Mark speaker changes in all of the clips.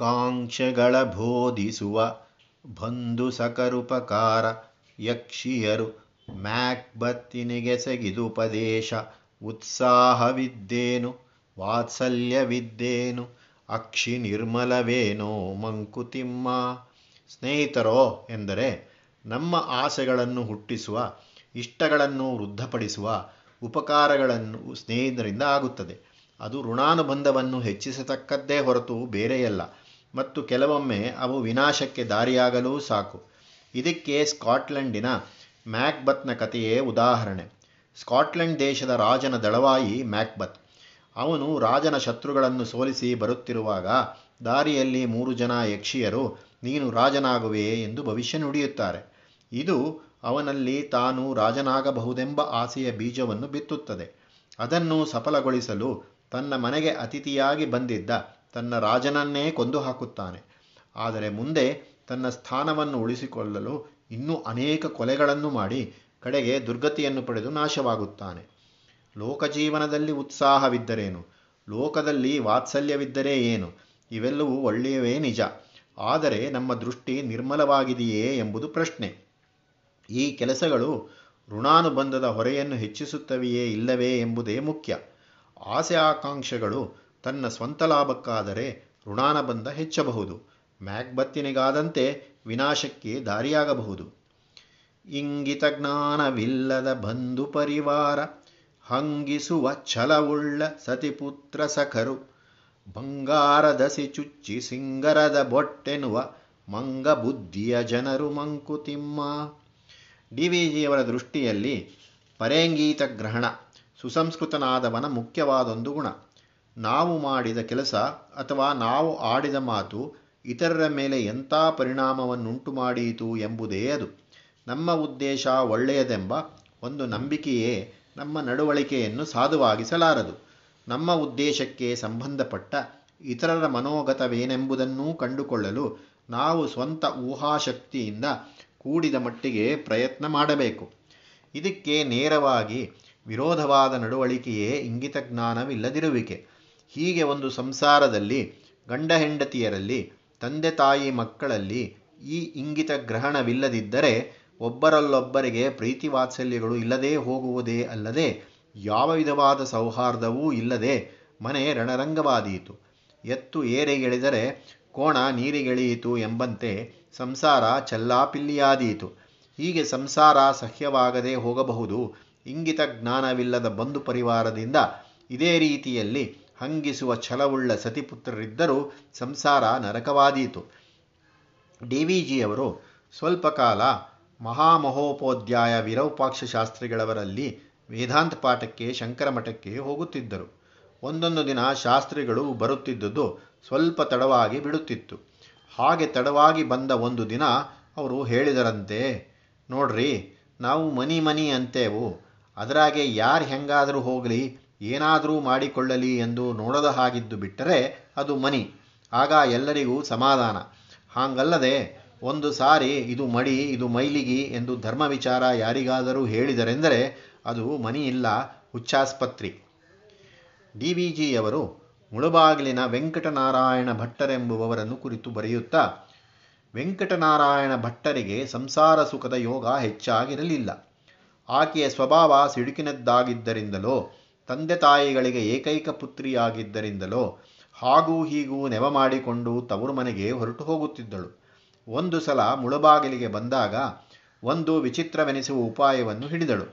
Speaker 1: ಆಕಾಂಕ್ಷೆಗಳ ಬೋಧಿಸುವ ಬಂಧು ಸಕರುಪಕಾರ ಯಕ್ಷಿಯರು ಮ್ಯಾಕ್ಬತ್ತಿನಿಗೆಸಗಿದುಪದೇಶ ಉತ್ಸಾಹವಿದ್ದೇನು, ವಾತ್ಸಲ್ಯವಿದ್ದೇನು ಅಕ್ಷಿ ನಿರ್ಮಲವೇನೋ ಮಂಕುತಿಮ್ಮ. ಸ್ನೇಹಿತರೋ ಎಂದರೆ ನಮ್ಮ ಆಸೆಗಳನ್ನು ಹುಟ್ಟಿಸುವ, ಇಷ್ಟಗಳನ್ನು ವೃದ್ಧಪಡಿಸುವ, ಉಪಕಾರಗಳನ್ನು ಸ್ನೇಹಿತರಿಂದ ಆಗುತ್ತದೆ. ಅದು ಋಣಾನುಬಂಧವನ್ನು ಹೆಚ್ಚಿಸತಕ್ಕದ್ದೇ ಹೊರತು ಬೇರೆಯಲ್ಲ. ಮತ್ತು ಕೆಲವೊಮ್ಮೆ ಅವು ವಿನಾಶಕ್ಕೆ ದಾರಿಯಾಗಲೂ ಸಾಕು. ಇದಕ್ಕೆ ಸ್ಕಾಟ್ಲೆಂಡಿನ ಮ್ಯಾಕ್ಬತ್ನ ಕಥೆಯೇ ಉದಾಹರಣೆ. ಸ್ಕಾಟ್ಲೆಂಡ್ ದೇಶದ ರಾಜನ ದಳವಾಯಿ ಮ್ಯಾಕ್ಬತ್. ಅವನು ರಾಜನ ಶತ್ರುಗಳನ್ನು ಸೋಲಿಸಿ ಬರುತ್ತಿರುವಾಗ ದಾರಿಯಲ್ಲಿ ಮೂರು ಜನ ಯಕ್ಷಿಯರು, ನೀನು ರಾಜನಾಗುವೆ ಎಂದು ಭವಿಷ್ಯ ನುಡಿಯುತ್ತಾರೆ. ಇದು ಅವನಲ್ಲಿ ತಾನು ರಾಜನಾಗಬಹುದೆಂಬ ಆಸೆಯ ಬೀಜವನ್ನು ಬಿತ್ತುತ್ತದೆ. ಅದನ್ನು ಸಫಲಗೊಳಿಸಲು ತನ್ನ ಮನೆಗೆ ಅತಿಥಿಯಾಗಿ ಬಂದಿದ್ದ ತನ್ನ ರಾಜನನ್ನೇ ಕೊಂದು ಹಾಕುತ್ತಾನೆ ಆದರೆ ಮುಂದೆ ತನ್ನ ಸ್ಥಾನವನ್ನು ಉಳಿಸಿಕೊಳ್ಳಲು ಇನ್ನೂ ಅನೇಕ ಕೊಲೆಗಳನ್ನು ಮಾಡಿ ಕಡೆಗೆ ದುರ್ಗತಿಯನ್ನು ಪಡೆದು ನಾಶವಾಗುತ್ತಾನೆ. ಲೋಕಜೀವನದಲ್ಲಿ ಉತ್ಸಾಹವಿದ್ದರೇನು? ಲೋಕದಲ್ಲಿ ವಾತ್ಸಲ್ಯವಿದ್ದರೆ ಏನು? ಇವೆಲ್ಲವೂ ಒಳ್ಳೆಯವೇ ನಿಜ. ಆದರೆ ನಮ್ಮ ದೃಷ್ಟಿ ನಿರ್ಮಲವಾಗಿದೆಯೇ ಎಂಬುದು ಪ್ರಶ್ನೆ. ಈ ಕೆಲಸಗಳು ಋಣಾನುಬಂಧದ ಹೊರೆಯನ್ನು ಹೆಚ್ಚಿಸುತ್ತವೆಯೇ ಇಲ್ಲವೇ ಎಂಬುದೇ ಮುಖ್ಯ. ಆಸೆ ಆಕಾಂಕ್ಷೆಗಳು ತನ್ನ ಸ್ವಂತ ಲಾಭಕ್ಕಾದರೆ ಋಣಾನುಬಂಧ ಹೆಚ್ಚಬಹುದು. ಮ್ಯಾಕ್ಬತ್ತಿನಿಗಾದಂತೆ ವಿನಾಶಕ್ಕೆ ದಾರಿಯಾಗಬಹುದು. ಇಂಗಿತ ಜ್ಞಾನವಿಲ್ಲದ ಬಂಧು ಪರಿವಾರ, ಹಂಗಿಸುವ ಛಲವುಳ್ಳ ಸತಿಪುತ್ರ ಸಖರು ಬಂಗಾರದಸಿ ಸಿಚುಚ್ಚಿ ಸಿಂಗರದ ಬೊಟ್ಟೆನ್ನುವ ಮಂಗ ಬುದ್ಧಿಯ ಜನರು ಮಂಕುತಿಮ್ಮ. ಡಿ ವಿ ಜಿಯವರ ದೃಷ್ಟಿಯಲ್ಲಿ ಪರೇಂಗೀತ ಗ್ರಹಣ ಸುಸಂಸ್ಕೃತನಾದವನ ಮುಖ್ಯವಾದೊಂದು ಗುಣ. ನಾವು ಮಾಡಿದ ಕೆಲಸ ಅಥವಾ ನಾವು ಆಡಿದ ಮಾತು ಇತರರ ಮೇಲೆ ಎಂಥ ಪರಿಣಾಮವನ್ನುಂಟು ಮಾಡಿಯಿತು ಎಂಬುದೇ ಅದು. ನಮ್ಮ ಉದ್ದೇಶ ಒಳ್ಳೆಯದೆಂಬ ಒಂದು ನಂಬಿಕೆಯೇ ನಮ್ಮ ನಡವಳಿಕೆಯನ್ನು ಸಾಧುವಾಗಿಸಲಾರದು. ನಮ್ಮ ಉದ್ದೇಶಕ್ಕೆ ಸಂಬಂಧಪಟ್ಟ ಇತರರ ಮನೋಗತವೇನೆಂಬುದನ್ನೂ ಕಂಡುಕೊಳ್ಳಲು ನಾವು ಸ್ವಂತ ಊಹಾಶಕ್ತಿಯಿಂದ ಕೂಡಿದ ಮಟ್ಟಿಗೆ ಪ್ರಯತ್ನ ಮಾಡಬೇಕು. ಇದಕ್ಕೆ ನೇರವಾಗಿ ವಿರೋಧವಾದ ನಡವಳಿಕೆಯೇ ಇಂಗಿತ ಜ್ಞಾನವಿಲ್ಲದಿರುವಿಕೆ. ಹೀಗೆ ಒಂದು ಸಂಸಾರದಲ್ಲಿ ಗಂಡ ಹೆಂಡತಿಯರಲ್ಲಿ, ತಂದೆ ತಾಯಿ ಮಕ್ಕಳಲ್ಲಿ ಈ ಇಂಗಿತ ಗ್ರಹಣವಿಲ್ಲದಿದ್ದರೆ ಒಬ್ಬರಲ್ಲೊಬ್ಬರಿಗೆ ಪ್ರೀತಿ ವಾತ್ಸಲ್ಯಗಳು ಇಲ್ಲದೇ ಹೋಗುವುದೇ ಅಲ್ಲದೆ ಯಾವ ವಿಧವಾದ ಸೌಹಾರ್ದವೂ ಇಲ್ಲದೆ ಮನೆ ರಣರಂಗವಾದೀತು. ಎತ್ತು ಏರೆಗೆಳೆದರೆ ಕೋಣ ನೀರಿಗೆಳೆಯಿತು ಎಂಬಂತೆ ಸಂಸಾರ ಚಲ್ಲಾಪಿಲ್ಲಿಯಾದೀತು. ಹೀಗೆ ಸಂಸಾರ ಸಹ್ಯವಾಗದೆ ಹೋಗಬಹುದು. ಇಂಗಿತ ಜ್ಞಾನವಿಲ್ಲದ ಬಂಧು ಪರಿವಾರದಿಂದ ಇದೇ ರೀತಿಯಲ್ಲಿ ಹಂಗಿಸುವ ಛಲವುಳ್ಳ ಸತಿಪುತ್ರರಿದ್ದರೂ ಸಂಸಾರ ನರಕವಾದೀತು. ಡಿ ವಿ ಜಿಯವರು ಸ್ವಲ್ಪ ಕಾಲ ಮಹಾಮಹೋಪಾಧ್ಯಾಯ ವಿರೂಪಾಕ್ಷ ಶಾಸ್ತ್ರಿಗಳವರಲ್ಲಿ ವೇದಾಂತ ಪಾಠಕ್ಕೆ ಶಂಕರ ಮಠಕ್ಕೆ ಹೋಗುತ್ತಿದ್ದರು. ಒಂದೊಂದು ದಿನ ಶಾಸ್ತ್ರಿಗಳು ಬರುತ್ತಿದ್ದುದು ಸ್ವಲ್ಪ ತಡವಾಗಿ ಬಿಡುತ್ತಿತ್ತು. ಹಾಗೆ ತಡವಾಗಿ ಬಂದ ಒಂದು ದಿನ ಅವರು ಹೇಳಿದರಂತೆ, ನೋಡ್ರಿ, ನಾವು ಮನಿ ಮನಿ ಅಂತೇವು. ಅದರಾಗೆ ಯಾರು ಹೆಂಗಾದರೂ ಹೋಗಲಿ ಏನಾದರೂ ಮಾಡಿಕೊಳ್ಳಲಿ ಎಂದು ನೋಡದ ಹಾಗಿದ್ದು ಬಿಟ್ಟರೆ ಅದು ಮನಿ. ಆಗ ಎಲ್ಲರಿಗೂ ಸಮಾಧಾನ. ಹಾಗಲ್ಲದೆ ಒಂದು ಸಾರಿ ಇದು ಮಡಿ, ಇದು ಮೈಲಿಗಿ ಎಂದು ಧರ್ಮ ವಿಚಾರ ಯಾರಿಗಾದರೂ ಹೇಳಿದರೆಂದರೆ ಅದು ಮನಿ ಇಲ್ಲ ಹುಚ್ಚಾಸ್ಪತ್ರಿ. ಡಿ ವಿ ಜಿಯವರು ಮುಳುಬಾಗಿಲಿನ ವೆಂಕಟನಾರಾಯಣ ಭಟ್ಟರೆಂಬುವವರನ್ನು ಕುರಿತು ಬರೆಯುತ್ತಾ, ವೆಂಕಟನಾರಾಯಣ ಭಟ್ಟರಿಗೆ ಸಂಸಾರ ಸುಖದ ಯೋಗ ಹೆಚ್ಚಾಗಿರಲಿಲ್ಲ. ಆಕೆಯ ಸ್ವಭಾವ ಸಿಡುಕಿನದ್ದಾಗಿದ್ದರಿಂದಲೋ ತಂದೆ ತಾಯಿಗಳಿಗೆ ಏಕೈಕ ಪುತ್ರಿಯಾಗಿದ್ದರಿಂದಲೋ ಹಾಗೂ ಹೀಗೂ ನೆವ ಮಾಡಿಕೊಂಡು ತವರು ಮನೆಗೆ ಹೊರಟು ಹೋಗುತ್ತಿದ್ದಳು. ಒಂದು ಸಲ ಮುಳುಬಾಗಿಲಿಗೆ ಬಂದಾಗ ಒಂದು ವಿಚಿತ್ರವೆನಿಸುವ ಉಪಾಯವನ್ನು ಹಿಡಿದಳು.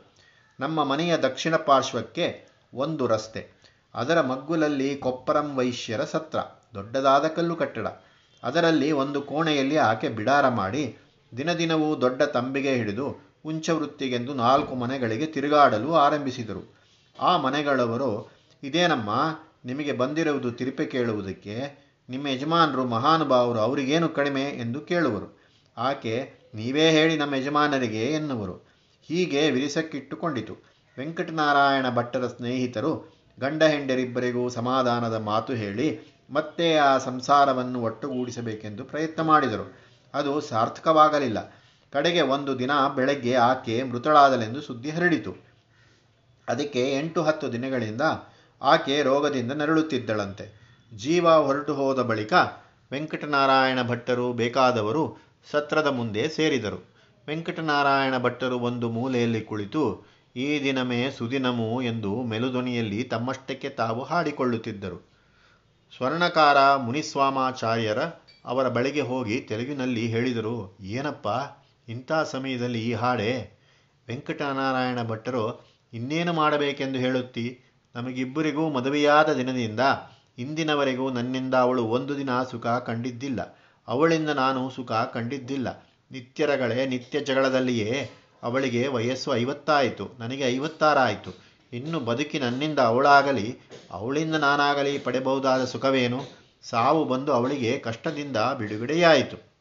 Speaker 1: ನಮ್ಮ ಮನೆಯ ದಕ್ಷಿಣ ಪಾರ್ಶ್ವಕ್ಕೆ ಒಂದು ರಸ್ತೆ, ಅದರ ಮಗ್ಗುಲಲ್ಲಿ ಕೊಪ್ಪರಂ ವೈಶ್ಯರ ಸತ್ರ, ದೊಡ್ಡದಾದ ಕಲ್ಲು ಕಟ್ಟಡ. ಅದರಲ್ಲಿ ಒಂದು ಕೋಣೆಯಲ್ಲಿ ಆಕೆ ಬಿಡಾರ ಮಾಡಿ ದಿನದಿನವೂ ದೊಡ್ಡ ತಂಬಿಗೆ ಹಿಡಿದು ಉಂಚವೃತ್ತಿಗೆಂದು ನಾಲ್ಕು ಮನೆಗಳಿಗೆ ತಿರುಗಾಡಲು ಆರಂಭಿಸಿದರು. ಆ ಮನೆಗಳವರು, ಇದೇನಮ್ಮ, ನಿಮಗೆ ಬಂದಿರುವುದು ತಿರುಪೆ ಕೇಳುವುದಕ್ಕೆ? ನಿಮ್ಮ ಯಜಮಾನರು, ಮಹಾನುಭಾವರು ಅವರಿಗೇನು ಕಡಿಮೆ? ಎಂದು ಕೇಳುವರು. ಆಕೆ, ನೀವೇ ಹೇಳಿ ನಮ್ಮ ಯಜಮಾನರಿಗೆ ಎನ್ನುವರು. ಹೀಗೆ ವಿರಿಸಕ್ಕಿಟ್ಟುಕೊಂಡಿತು. ವೆಂಕಟನಾರಾಯಣ ಭಟ್ಟರ ಸ್ನೇಹಿತರು ಗಂಡ ಹೆಂಡರಿಬ್ಬರಿಗೂ ಸಮಾಧಾನದ ಮಾತು ಹೇಳಿ ಮತ್ತೆ ಆ ಸಂಸಾರವನ್ನು ಒಟ್ಟುಗೂಡಿಸಬೇಕೆಂದು ಪ್ರಯತ್ನ ಮಾಡಿದರು. ಅದು ಸಾರ್ಥಕವಾಗಲಿಲ್ಲ. ಕಡೆಗೆ ಒಂದು ದಿನ ಬೆಳಗ್ಗೆ ಆಕೆ ಮೃತಳಾದಲೆಂದು ಸುದ್ದಿ ಹರಡಿತು. ಅದಕ್ಕೆ ಎಂಟು ಹತ್ತು ದಿನಗಳಿಂದ ಆಕೆ ರೋಗದಿಂದ ನರಳುತ್ತಿದ್ದಳಂತೆ. ಜೀವ ಹೊರಟು ಹೋದ ಬಳಿಕ ವೆಂಕಟನಾರಾಯಣ ಭಟ್ಟರು ಬೇಕಾದವರು ಸತ್ರದ ಮುಂದೆ ಸೇರಿದರು. ವೆಂಕಟನಾರಾಯಣ ಭಟ್ಟರು ಒಂದು ಮೂಲೆಯಲ್ಲಿ ಕುಳಿತು, ಈ ದಿನಮೇ ಸುದಿನಮು ಎಂದು ಮೆಲುದೊನಿಯಲ್ಲಿ ತಮ್ಮಷ್ಟಕ್ಕೆ ತಾವು ಹಾಡಿಕೊಳ್ಳುತ್ತಿದ್ದರು. ಸ್ವರ್ಣಕಾರ ಮುನಿಸ್ವಾಮಾಚಾರ್ಯರ ಅವರ ಬಳಿಗೆ ಹೋಗಿ ತೆಲುಗಿನಲ್ಲಿ ಹೇಳಿದರು, ಏನಪ್ಪ, ಇಂಥ ಸಮಯದಲ್ಲಿ ಈ ಹಾಡೆ? ವೆಂಕಟನಾರಾಯಣ ಭಟ್ಟರು ಇನ್ನೇನು ಮಾಡಬೇಕೆಂದು ಹೇಳುತ್ತಿ, ನಮಗಿಬ್ಬರಿಗೂ ಮದುವೆಯಾದ ದಿನದಿಂದ ಇಂದಿನವರೆಗೂ ನನ್ನಿಂದ ಅವಳು ಒಂದು ದಿನ ಸುಖ ಕಂಡಿದ್ದಿಲ್ಲ. ಅವಳಿಂದ ನಾನು ಸುಖ ಕಂಡಿದ್ದಿಲ್ಲ. ನಿತ್ಯರಗಳೇ, ನಿತ್ಯ ಜಗಳದಲ್ಲಿಯೇ ಅವಳಿಗೆ ವಯಸ್ಸು ಐವತ್ತಾಯಿತು, ನನಗೆ ಐವತ್ತಾರಾಯಿತು. ಇನ್ನು ಬದುಕಿ ನನ್ನಿಂದ ಅವಳಾಗಲಿ, ಅವಳಿಂದ ನಾನಾಗಲಿ ಪಡೆಯಬಹುದಾದ ಸುಖವೇನು? ಸಾವು ಬಂದು ಅವಳಿಗೆ ಕಷ್ಟದಿಂದ ಬಿಡುಗಡೆಯಾಯಿತು.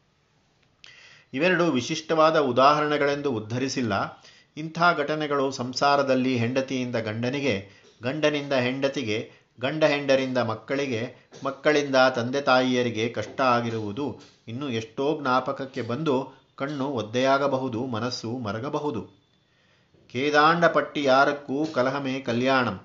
Speaker 1: ಇವೆರಡು ವಿಶಿಷ್ಟವಾದ ಉದಾಹರಣೆಗಳೆಂದು ಉದ್ಧರಿಸಿಲ್ಲ. ಇಂಥ ಘಟನೆಗಳು ಸಂಸಾರದಲ್ಲಿ ಹೆಂಡತಿಯಿಂದ ಗಂಡನಿಗೆ, ಗಂಡನಿಂದ ಹೆಂಡತಿಗೆ, ಗಂಡ ಹೆಂಡರಿಂದ ಮಕ್ಕಳಿಗೆ, ಮಕ್ಕಳಿಂದ ತಂದೆ ತಾಯಿಯರಿಗೆ ಕಷ್ಟ ಆಗಿರುವುದು ಇನ್ನು ಎಷ್ಟೋ ಜ್ಞಾಪಕಕ್ಕೆ ಬಂದು ಕಣ್ಣು ಒದ್ದೆಯಾಗಬಹುದು, ಮನಸ್ಸು ಮರಗಬಹುದು. ಕೇದಾಂಡ ಪಟ್ಟಿ ಯಾರಕ್ಕೂ ಕಲಹಮೇ ಕಲ್ಯಾಣಂ.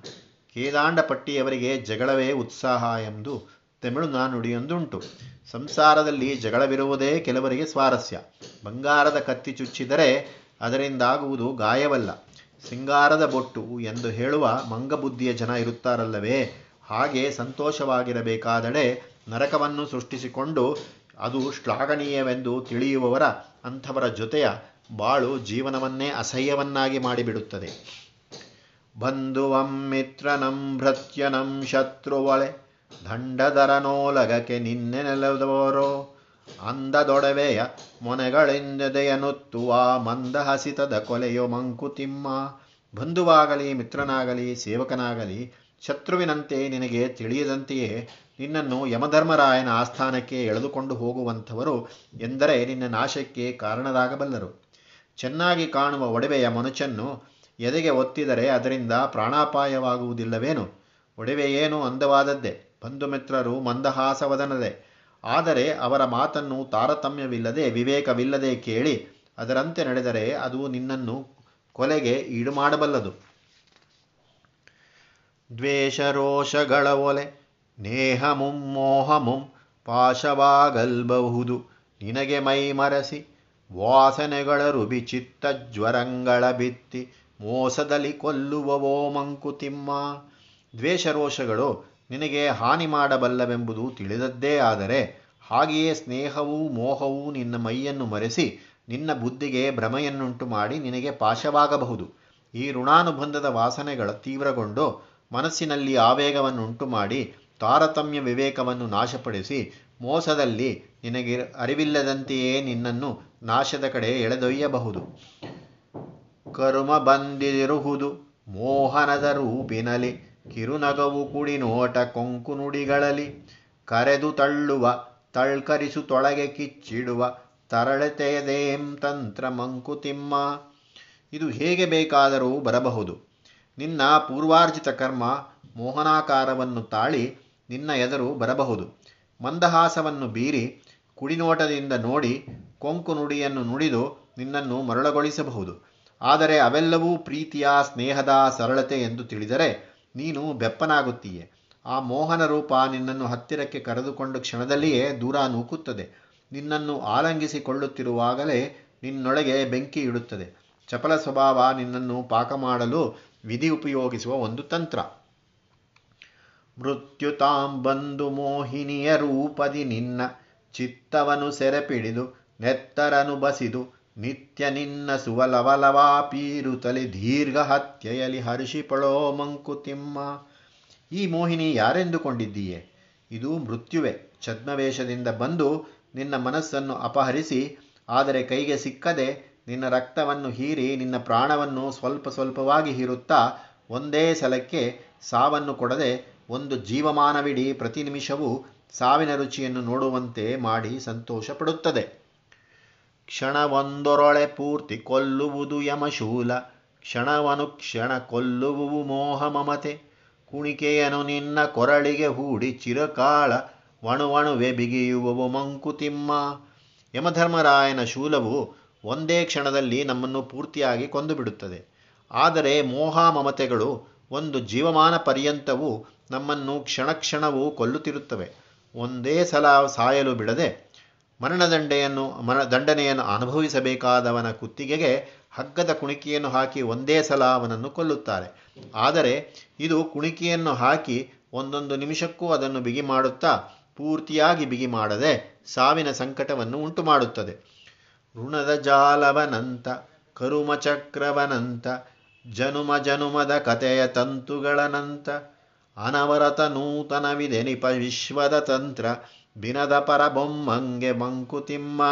Speaker 1: ಕೇದಾಂಡ ಪಟ್ಟಿಯವರಿಗೆ ಜಗಳವೇ ಉತ್ಸಾಹ ಎಂದು ತಮಿಳು ನುಡಿಯೊಂದುಂಟು ಸಂಸಾರದಲ್ಲಿ ಜಗಳವಿರುವುದೇ ಕೆಲವರಿಗೆ ಸ್ವಾರಸ್ಯ. ಬಂಗಾರದ ಕತ್ತಿ ಚುಚ್ಚಿದರೆ ಅದರಿಂದಾಗುವುದು ಗಾಯವಲ್ಲ. ಸಿಂಗಾರದ ಬೊಟ್ಟು ಎಂದು ಹೇಳುವ ಮಂಗಬುದ್ಧಿಯ ಜನ ಇರುತ್ತಾರಲ್ಲವೇ? ಹಾಗೆ ಸಂತೋಷವಾಗಿರಬೇಕಾದಡೆ ನರಕವನ್ನು ಸೃಷ್ಟಿಸಿಕೊಂಡು ಅದು ಶ್ಲಾಘನೀಯವೆಂದು ತಿಳಿಯುವವರ ಅಂಥವರ ಜೊತೆಯ ಬಾಳು ಜೀವನವನ್ನೇ ಅಸಹ್ಯವನ್ನಾಗಿ ಮಾಡಿಬಿಡುತ್ತದೆ. ಬಂಧುವಂ ಮಿತ್ರನಂ ಭೃತ್ಯನಂ ಶತ್ರುವಳೆ ದಂಡದರನೋಲಗಕ್ಕೆ ನಿನ್ನೆ ನೆಲದವರೋ? ಅಂದದೊಡವೆಯ ಮೊನೆಗಳಿಂದೆಯನುತ್ತುವ ಮಂದಹಸಿತದ ಕೊಲೆಯೋ ಮಂಕುತಿಮ್ಮ. ಬಂಧುವಾಗಲಿ, ಮಿತ್ರನಾಗಲಿ, ಸೇವಕನಾಗಲಿ, ಶತ್ರುವಿನಂತೆ ನಿನಗೆ ತಿಳಿಯದಂತೆಯೇ ನಿನ್ನನ್ನು ಯಮಧರ್ಮರಾಯನ ಆಸ್ಥಾನಕ್ಕೆ ಎಳೆದುಕೊಂಡು ಹೋಗುವಂಥವರು ಎಂದರೆ ನಿನ್ನ ನಾಶಕ್ಕೆ ಕಾರಣರಾಗಬಲ್ಲರು. ಚೆನ್ನಾಗಿ ಕಾಣುವ ಒಡವೆಯ ಮನುಚನ್ನು ಎದೆಗೆ ಒತ್ತಿದರೆ ಅದರಿಂದ ಪ್ರಾಣಾಪಾಯವಾಗುವುದಿಲ್ಲವೇನು? ಒಡವೆಯೇನು ಅಂದವಾದದ್ದೇ? ಬಂಧು ಮಿತ್ರರು ಮಂದಹಾಸವದನದೆ. ಆದರೆ ಅವರ ಮಾತನ್ನು ತಾರತಮ್ಯವಿಲ್ಲದೆ ವಿವೇಕವಿಲ್ಲದೆ ಕೇಳಿ ಅದರಂತೆ ನಡೆದರೆ ಅದು ನಿನ್ನನ್ನು ಕೊಲೆಗೆ ಈಡು ಮಾಡಬಲ್ಲದು ದ್ವೇಷರೋಷಗಳ ಒಲೆ, ನೇಹಮುಂ, ಮೋಹಮುಂ ಪಾಶವಾಗಲ್ಬಹುದು. ನಿನಗೆ ಮೈ ಮರಸಿ, ವಾಸನೆಗಳ ರುಬಿ ಚಿತ್ತ ಜ್ವರಂಗಳ ಬಿತ್ತಿ, ಮೋಸದಲ್ಲಿ ಕೊಲ್ಲುವವೋ ಮಂಕುತಿಮ್ಮ. ದ್ವೇಷರೋಷಗಳು ನಿನಗೆ ಹಾನಿ ಮಾಡಬಲ್ಲವೆಂಬುದು ತಿಳಿದದ್ದೇ ಆದರೆ ಹಾಗೆಯೇ ಸ್ನೇಹವೂ ಮೋಹವೂ ನಿನ್ನ ಮೈಯನ್ನು ಮರೆಸಿ ನಿನ್ನ ಬುದ್ಧಿಗೆ ಭ್ರಮೆಯನ್ನುಂಟು ಮಾಡಿ ನಿನಗೆ ಪಾಶವಾಗಬಹುದು. ಈ ಋಣಾನುಬಂಧದ ವಾಸನೆಗಳ ತೀವ್ರಗೊಂಡು ಮನಸ್ಸಿನಲ್ಲಿ ಆವೇಗವನ್ನುಂಟು ಮಾಡಿ ತಾರತಮ್ಯ ವಿವೇಕವನ್ನು ನಾಶಪಡಿಸಿ ಮೋಸದಲ್ಲಿ ನಿನಗೆ ಅರಿವಿಲ್ಲದಂತೆಯೇ ನಿನ್ನನ್ನು ನಾಶದ ಕಡೆ ಎಳೆದೊಯ್ಯಬಹುದು. ಕರುಮ ಬಂದಿರುವುದು ಮೋಹನದ ರೂಪಿನಲಿ ಕಿರುನಗವು ಕುಡಿ ನೋಟ ಕೊಂಕು ನುಡಿಗಳಲ್ಲಿ ಕರೆದು ತಳ್ಳುವ, ತಳ್ಕರಿಸು ತೊಳಗೆ ಕಿಚ್ಚಿಡುವ ತರಳತೆಯದೇಂ ತಂತ್ರ ಮಂಕುತಿಮ್ಮ. ಇದು ಹೇಗೆ ಬೇಕಾದರೂ ಬರಬಹುದು. ನಿನ್ನ ಪೂರ್ವಾರ್ಜಿತ ಕರ್ಮ ಮೋಹನಾಕಾರವನ್ನು ತಾಳಿ ನಿನ್ನ ಎದುರು ಬರಬಹುದು. ಮಂದಹಾಸವನ್ನು ಬೀರಿ ಕುಡಿನೋಟದಿಂದ ನೋಡಿ ಕೊಂಕು ನುಡಿಯನ್ನು ನುಡಿದು ನಿನ್ನನ್ನು ಮರಳಗೊಳಿಸಬಹುದು. ಆದರೆ ಅವೆಲ್ಲವೂ ಪ್ರೀತಿಯ, ಸ್ನೇಹದ ಸರಳತೆ ಎಂದು ತಿಳಿದರೆ ನೀನು ಬೆಪ್ಪನಾಗುತ್ತೀಯೆ. ಆ ಮೋಹನ ರೂಪ ನಿನ್ನನ್ನು ಹತ್ತಿರಕ್ಕೆ ಕರೆದುಕೊಂಡ ಕ್ಷಣದಲ್ಲಿಯೇ ದೂರ ನೂಕುತ್ತದೆ. ನಿನ್ನನ್ನು ಆಲಂಗಿಸಿಕೊಳ್ಳುತ್ತಿರುವಾಗಲೇ ನಿನ್ನೊಳಗೆ ಬೆಂಕಿ ಇಡುತ್ತದೆ. ಚಪಲ ಸ್ವಭಾವ ನಿನ್ನನ್ನು ಪಾಕ ಮಾಡಲು ವಿಧಿ ಉಪಯೋಗಿಸುವ ಒಂದು ತಂತ್ರ. ಮೃತ್ಯುತಾಂ ಬಂದು ಮೋಹಿನಿಯ ರೂಪದಿ ನಿನ್ನ ಚಿತ್ತವನು ಸೆರೆಪಿಡಿದು, ನೆತ್ತರನು ಬಸಿದು ನಿತ್ಯ ನಿನ್ನ ಸುವಲವಲವಾ ಪೀರುತಲಿ ದೀರ್ಘ ಹತ್ಯೆಯಲಿ ಹರ್ಷಿಪಳೋ ಮಂಕುತಿಮ್ಮ ಈ ಮೋಹಿನಿ ಯಾರೆಂದುಕೊಂಡಿದ್ದೀಯೆ? ಇದು ಮೃತ್ಯುವೆ. ಛದ್ಮವೇಷದಿಂದ ಬಂದು ನಿನ್ನ ಮನಸ್ಸನ್ನು ಅಪಹರಿಸಿ, ಆದರೆ ಕೈಗೆ ಸಿಕ್ಕದೆ ನಿನ್ನ ರಕ್ತವನ್ನು ಹೀರಿ ನಿನ್ನ ಪ್ರಾಣವನ್ನು ಸ್ವಲ್ಪ ಸ್ವಲ್ಪವಾಗಿ ಹೀರುತ್ತಾ ಒಂದೇ ಸಲಕ್ಕೆ ಸಾವನ್ನು ಕೊಡದೆ ಒಂದು ಜೀವಮಾನವಿಡೀ ಪ್ರತಿ ನಿಮಿಷವೂ ಸಾವಿನ ರುಚಿಯನ್ನು ನೋಡುವಂತೆ ಮಾಡಿ ಸಂತೋಷ ಪಡುತ್ತದೆ ಕ್ಷಣವೊಂದೊರೊಳೆ ಪೂರ್ತಿ ಕೊಲ್ಲುವುದು ಯಮಶೂಲ, ಕ್ಷಣವನು ಕ್ಷಣ ಕೊಲ್ಲುವು ಮೋಹ ಮಮತೆ. ಕುಣಿಕೆಯನು ನಿನ್ನ ಕೊರಳಿಗೆ ಹೂಡಿ ಚಿರಕಾಳ, ವಣುವಣುವೆ ಬಿಗಿಯುವವು ಮಂಕುತಿಮ್ಮ ಯಮಧರ್ಮರಾಯನ ಶೂಲವು ಒಂದೇ ಕ್ಷಣದಲ್ಲಿ ನಮ್ಮನ್ನು ಪೂರ್ತಿಯಾಗಿ ಕೊಂದುಬಿಡುತ್ತದೆ. ಆದರೆ ಮೋಹ ಮಮತೆಗಳು ಒಂದು ಜೀವಮಾನ ಪರ್ಯಂತವೂ ನಮ್ಮನ್ನು ಕ್ಷಣ ಕ್ಷಣವೂ ಕೊಲ್ಲುತ್ತಿರುತ್ತವೆ. ಒಂದೇ ಸಲ ಸಾಯಲು ಬಿಡದೆ ಮರಣದಂಡೆಯನ್ನು ಮರ ದಂಡನೆಯನ್ನು ಅನುಭವಿಸಬೇಕಾದವನ ಕುತ್ತಿಗೆಗೆ ಹಗ್ಗದ ಕುಣಿಕೆಯನ್ನು ಹಾಕಿ ಒಂದೇ ಸಲ ಅವನನ್ನು ಕೊಲ್ಲುತ್ತಾರೆ. ಆದರೆ ಇದು ಕುಣಿಕೆಯನ್ನು ಹಾಕಿ ಒಂದೊಂದು ನಿಮಿಷಕ್ಕೂ ಅದನ್ನು ಬಿಗಿ ಮಾಡುತ್ತಾ ಪೂರ್ತಿಯಾಗಿ ಬಿಗಿ ಮಾಡದೆ ಸಾವಿನ ಸಂಕಟವನ್ನು ಉಂಟು ಮಾಡುತ್ತದೆ ಋಣದ ಜಾಲವನಂತ ಕರುಮಚಕ್ರವನಂತ ಜನುಮ ಜನುಮದ ಕಥೆಯ ತಂತುಗಳನಂತ, ಅನವರತ ನೂತನವಿದೆ ನಿಪ ವಿಶ್ವದ ತಂತ್ರ ಬಿನದ ಪರಬೊಮ್ಮಂಗೆ ಮಂಕುತಿಮ್ಮ.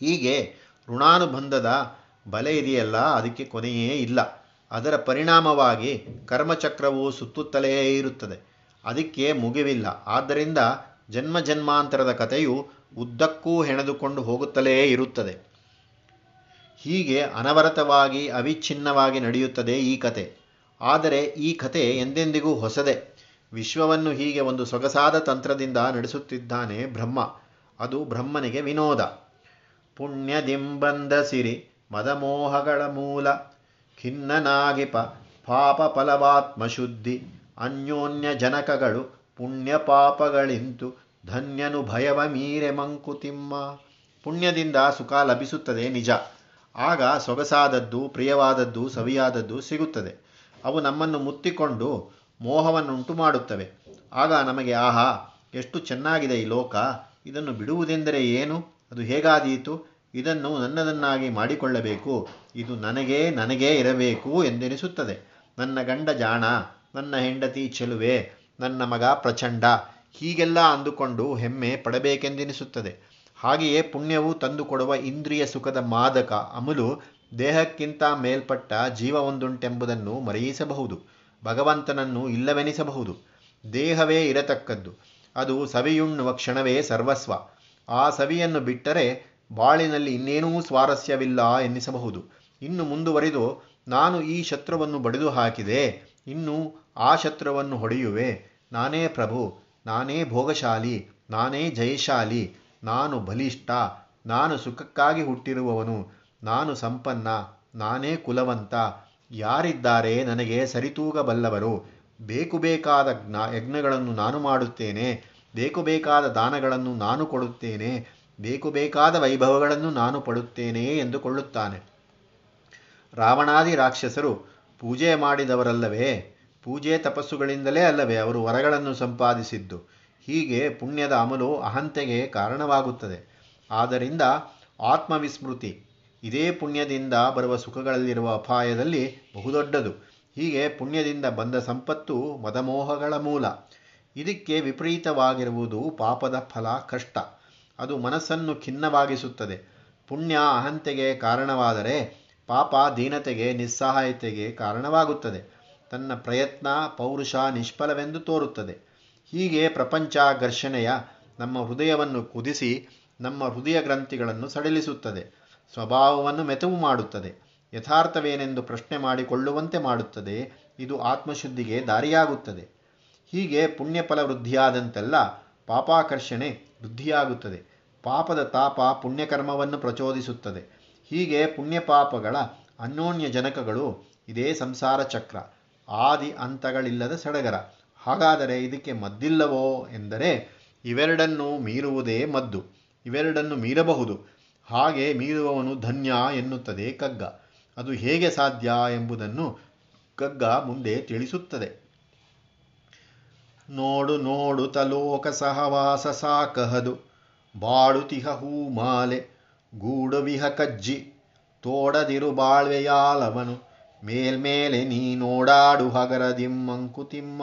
Speaker 1: ಹೀಗೆ ಋಣಾನುಬಂಧದ ಬಲೆ ಇದೆಯಲ್ಲ, ಅದಕ್ಕೆ ಕೊನೆಯೇ ಇಲ್ಲ. ಅದರ ಪರಿಣಾಮವಾಗಿ ಕರ್ಮಚಕ್ರವು ಸುತ್ತುತ್ತಲೇ ಇರುತ್ತದೆ. ಅದಕ್ಕೆ ಮುಗಿವಿಲ್ಲ. ಆದ್ದರಿಂದ ಜನ್ಮ ಜನ್ಮಾಂತರದ ಕಥೆಯು ಉದ್ದಕ್ಕೂ ಹೆಣೆದುಕೊಂಡು ಹೋಗುತ್ತಲೇ ಇರುತ್ತದೆ. ಹೀಗೆ ಅನವರತವಾಗಿ ಅವಿಚ್ಛಿನ್ನವಾಗಿ ನಡೆಯುತ್ತದೆ ಈ ಕತೆ ಆದರೆ ಈ ಕತೆ ಎಂದೆಂದಿಗೂ ಹೊಸದೆ. ವಿಶ್ವವನ್ನು ಹೀಗೆ ಒಂದು ಸೊಗಸಾದ ತಂತ್ರದಿಂದ ನಡೆಸುತ್ತಿದ್ದಾನೆ ಬ್ರಹ್ಮ. ಅದು ಬ್ರಹ್ಮನಿಗೆ ವಿನೋದ. ಪುಣ್ಯದಿಂಬಂದ ಸಿರಿ, ಮದಮೋಹಗಳ ಮೂಲ, ಖಿನ್ನನಾಗಿಪ, ಪಾಪ ಫಲವಾತ್ಮ ಶುದ್ಧಿ ಅನ್ಯೋನ್ಯ ಜನಕಗಳು ಪುಣ್ಯ ಪಾಪಗಳಿಂತು ಧನ್ಯನು ಭಯವ ಮೀರೆ ಮಂಕುತಿಮ್ಮ. ಪುಣ್ಯದಿಂದ ಸುಖ ಲಭಿಸುತ್ತದೆ ನಿಜ. ಆಗ ಸೊಗಸಾದದ್ದು, ಪ್ರಿಯವಾದದ್ದು, ಸವಿಯಾದದ್ದು ಸಿಗುತ್ತದೆ. ಅವು ನಮ್ಮನ್ನು ಮುತ್ತಿಕೊಂಡು ಮೋಹವನ್ನುಂಟು ಮಾಡುತ್ತವೆ ಆಗ ನಮಗೆ ಆಹಾ, ಎಷ್ಟು ಚೆನ್ನಾಗಿದೆ ಈ ಲೋಕ. ಇದನ್ನು ಬಿಡುವುದೆಂದರೆ ಏನು? ಅದು ಹೇಗಾದೀತು? ಇದನ್ನು ನನ್ನದನ್ನಾಗಿ ಮಾಡಿಕೊಳ್ಳಬೇಕು. ಇದು ನನಗೇ ನನಗೇ ಇರಬೇಕು ಎಂದೆನಿಸುತ್ತದೆ. ನನ್ನ ಗಂಡ ಜಾಣ, ನನ್ನ ಹೆಂಡತಿ ಚೆಲುವೆ, ನನ್ನ ಮಗ ಪ್ರಚಂಡ, ಹೀಗೆಲ್ಲ ಅಂದುಕೊಂಡು ಹೆಮ್ಮೆ ಪಡಬೇಕೆಂದೆನಿಸುತ್ತದೆ. ಹಾಗೆಯೇ ಪುಣ್ಯವು ತಂದುಕೊಡುವ ಇಂದ್ರಿಯ ಸುಖದ ಮಾದಕ ಅಮಲು ದೇಹಕ್ಕಿಂತ ಮೇಲ್ಪಟ್ಟ ಜೀವವೊಂದುಂಟೆಂಬುದನ್ನು ಮರೆಯಿಸಬಹುದು. ಭಗವಂತನನ್ನು ಇಲ್ಲವೆನಿಸಬಹುದು. ದೇಹವೇ ಇರತಕ್ಕದ್ದು. ಅದು ಸವಿಯುಣ್ಣುವ ಕ್ಷಣವೇ ಸರ್ವಸ್ವ. ಆ ಸವಿಯನ್ನು ಬಿಟ್ಟರೆ ಬಾಳಿನಲ್ಲಿ ಇನ್ನೇನೂ ಸ್ವಾರಸ್ಯವಿಲ್ಲ ಎನ್ನಿಸಬಹುದು. ಇನ್ನು ಮುಂದುವರಿದು, ನಾನು ಈ ಶತ್ರುವನ್ನು ಬಡಿದು ಹಾಕಿದೆ. ಇನ್ನು ಆ ಶತ್ರುವನ್ನು ಹೊಡೆಯುವೆ. ನಾನೇ ಪ್ರಭು, ನಾನೇ ಭೋಗಶಾಲಿ, ನಾನೇ ಜಯಶಾಲಿ, ನಾನು ಬಲಿಷ್ಠ, ನಾನು ಸುಖಕ್ಕಾಗಿ ಹುಟ್ಟಿರುವವನು, ನಾನು ಸಂಪನ್ನ, ನಾನೇ ಕುಲವಂತ ಯಾರಿದ್ದಾರೆ ನನಗೆ ಸರಿತೂಗಬಲ್ಲವರು. ಬೇಕು ಬೇಕಾದ ಜ್ಞಾ, ಯಜ್ಞಗಳನ್ನು ನಾನು ಮಾಡುತ್ತೇನೆ. ಬೇಕು ಬೇಕಾದ ದಾನಗಳನ್ನು ನಾನು ಕೊಡುತ್ತೇನೆ. ಬೇಕು ಬೇಕಾದ ವೈಭವಗಳನ್ನು ನಾನು ಪಡುತ್ತೇನೆ ಎಂದುಕೊಳ್ಳುತ್ತಾನೆ. ರಾವಣಾದಿ ರಾಕ್ಷಸರು ಪೂಜೆ ಮಾಡಿದವರಲ್ಲವೇ? ಪೂಜೆ ತಪಸ್ಸುಗಳಿಂದಲೇ ಅಲ್ಲವೇ? ಅವರು ವರಗಳನ್ನು ಸಂಪಾದಿಸಿದ್ದು. ಹೀಗೆ ಪುಣ್ಯದ ಅಮಲು ಅಹಂತೆಗೆ ಕಾರಣವಾಗುತ್ತದೆ. ಆದ್ದರಿಂದ ಆತ್ಮವಿಸ್ಮೃತಿ ಇದೇ ಪುಣ್ಯದಿಂದ ಬರುವ ಸುಖಗಳಲ್ಲಿರುವ ಅಪಾಯದಲ್ಲಿ ಬಹುದೊಡ್ಡದು. ಹೀಗೆ ಪುಣ್ಯದಿಂದ ಬಂದ ಸಂಪತ್ತು ಮದಮೋಹಗಳ ಮೂಲ. ಇದಕ್ಕೆ ವಿಪರೀತವಾಗಿರುವುದು ಪಾಪದ ಫಲ, ಕಷ್ಟ. ಅದು ಮನಸ್ಸನ್ನು ಖಿನ್ನವಾಗಿಸುತ್ತದೆ. ಪುಣ್ಯ ಅಹಂತೆಗೆ ಕಾರಣವಾದರೆ ಪಾಪ ದೀನತೆಗೆ ನಿಸ್ಸಹಾಯತೆಗೆ ಕಾರಣವಾಗುತ್ತದೆ. ತನ್ನ ಪ್ರಯತ್ನ ಪೌರುಷ ನಿಷ್ಫಲವೆಂದು ತೋರುತ್ತದೆ. ಹೀಗೆ ಪ್ರಪಂಚ ಘರ್ಷಣೆಯ ನಮ್ಮ ಹೃದಯವನ್ನು ಕುದಿಸಿ ನಮ್ಮ ಹೃದಯ ಗ್ರಂಥಿಗಳನ್ನು ಸಡಿಲಿಸುತ್ತದೆ. ಸ್ವಭಾವವನ್ನು ಮೆತವು ಮಾಡುತ್ತದೆ. ಯಥಾರ್ಥವೇನೆಂದು ಪ್ರಶ್ನೆ ಮಾಡಿಕೊಳ್ಳುವಂತೆ ಮಾಡುತ್ತದೆ. ಇದು ಆತ್ಮಶುದ್ಧಿಗೆ ದಾರಿಯಾಗುತ್ತದೆ. ಹೀಗೆ ಪುಣ್ಯಫಲ ವೃದ್ಧಿಯಾದಂತೆಲ್ಲ ಪಾಪಾಕರ್ಷಣೆ ವೃದ್ಧಿಯಾಗುತ್ತದೆ. ಪಾಪದ ತಾಪ ಪುಣ್ಯಕರ್ಮವನ್ನು ಪ್ರಚೋದಿಸುತ್ತದೆ. ಹೀಗೆ ಪುಣ್ಯಪಾಪಗಳ ಅನ್ಯೋನ್ಯ ಜನಕಗಳು ಇದೇ ಸಂಸಾರ ಚಕ್ರ. ಆದಿ ಅಂತಗಳಿಲ್ಲದ ಸಡಗರ. ಹಾಗಾದರೆ ಇದಕ್ಕೆ ಮದ್ದಿಲ್ಲವೋ ಎಂದರೆ ಇವೆರಡನ್ನು ಮೀರುವುದೇ ಮದ್ದು. ಇವೆರಡನ್ನು ಮೀರಬಹುದು. ಹಾಗೆ ಮೀರುವವನು ಧನ್ಯ ಎನ್ನುತ್ತದೆ ಕಗ್ಗ. ಅದು ಹೇಗೆ ಸಾಧ್ಯ ಎಂಬುದನ್ನು ಕಗ್ಗ ಮುಂದೆ ತಿಳಿಸುತ್ತದೆ. ನೋಡು ನೋಡು ತಲೋಕ ಸಹವಾಸ ಸಾಕಹದು. ಬಾಡುತಿಹ ಹೂಮಾಲೆ ಗೂಡುವಿಹ ಕಜ್ಜಿ. ತೋಡದಿರು ಬಾಳ್ವೆಯಾಲವನು ಮೇಲ್ಮೇಲೆ ನೀ ನೋಡಾಡು ಹಗರದಿಮ್ಮಂಕುತಿಮ್ಮ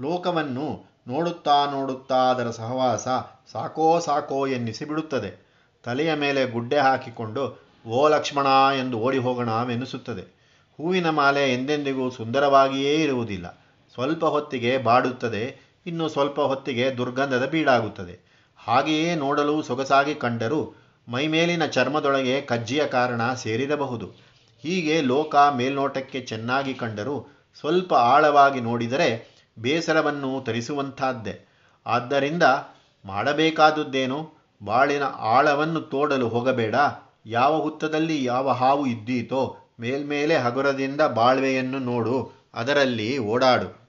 Speaker 1: ಲೋಕವನ್ನು ನೋಡುತ್ತಾ ನೋಡುತ್ತಾ ಅದರ ಸಹವಾಸ ಸಾಕೋ ಸಾಕೋ ಎನ್ನಿಸಿ ಬಿಡುತ್ತದೆ. ತಲೆಯ ಮೇಲೆ ಗುಡ್ಡೆ ಹಾಕಿಕೊಂಡು, ಓ ಲಕ್ಷ್ಮಣ ಎಂದು ಓಡಿ ಹೋಗೋಣವೆನಿಸುತ್ತದೆ ಹೂವಿನ ಮಾಲೆ ಎಂದೆಂದಿಗೂ ಸುಂದರವಾಗಿಯೇ ಇರುವುದಿಲ್ಲ. ಸ್ವಲ್ಪ ಹೊತ್ತಿಗೆ ಬಾಡುತ್ತದೆ, ಇನ್ನು ಸ್ವಲ್ಪ ಹೊತ್ತಿಗೆ ದುರ್ಗಂಧದ ಬೀಡಾಗುತ್ತದೆ. ಹಾಗೆಯೇ ನೋಡಲು ಸೊಗಸಾಗಿ ಕಂಡರೂ ಮೈಮೇಲಿನ ಚರ್ಮದೊಳಗೆ ಕಜ್ಜಿಯ ಕಾರಣ ಸೇರಿರಬಹುದು. ಹೀಗೆ ಲೋಕ ಮೇಲ್ನೋಟಕ್ಕೆ ಚೆನ್ನಾಗಿ ಕಂಡರೂ ಸ್ವಲ್ಪ ಆಳವಾಗಿ ನೋಡಿದರೆ ಬೇಸರವನ್ನು ತರಿಸುವಂಥದ್ದೇ. ಆದ್ದರಿಂದ ಮಾಡಬೇಕಾದುದ್ದೇನು? ಬಾಳಿನ ಆಳವನ್ನು ತೋಡಲು ಹೋಗಬೇಡ. ಯಾವ ಹುತ್ತದಲ್ಲಿ ಯಾವ ಹಾವು ಇದ್ದೀತೋ ಮೇಲ್ಮೇಲೆ ಹಗುರದಿಂದ ಬಾಳ್ವೆಯನ್ನು ನೋಡು, ಅದರಲ್ಲಿ ಓಡಾಡು.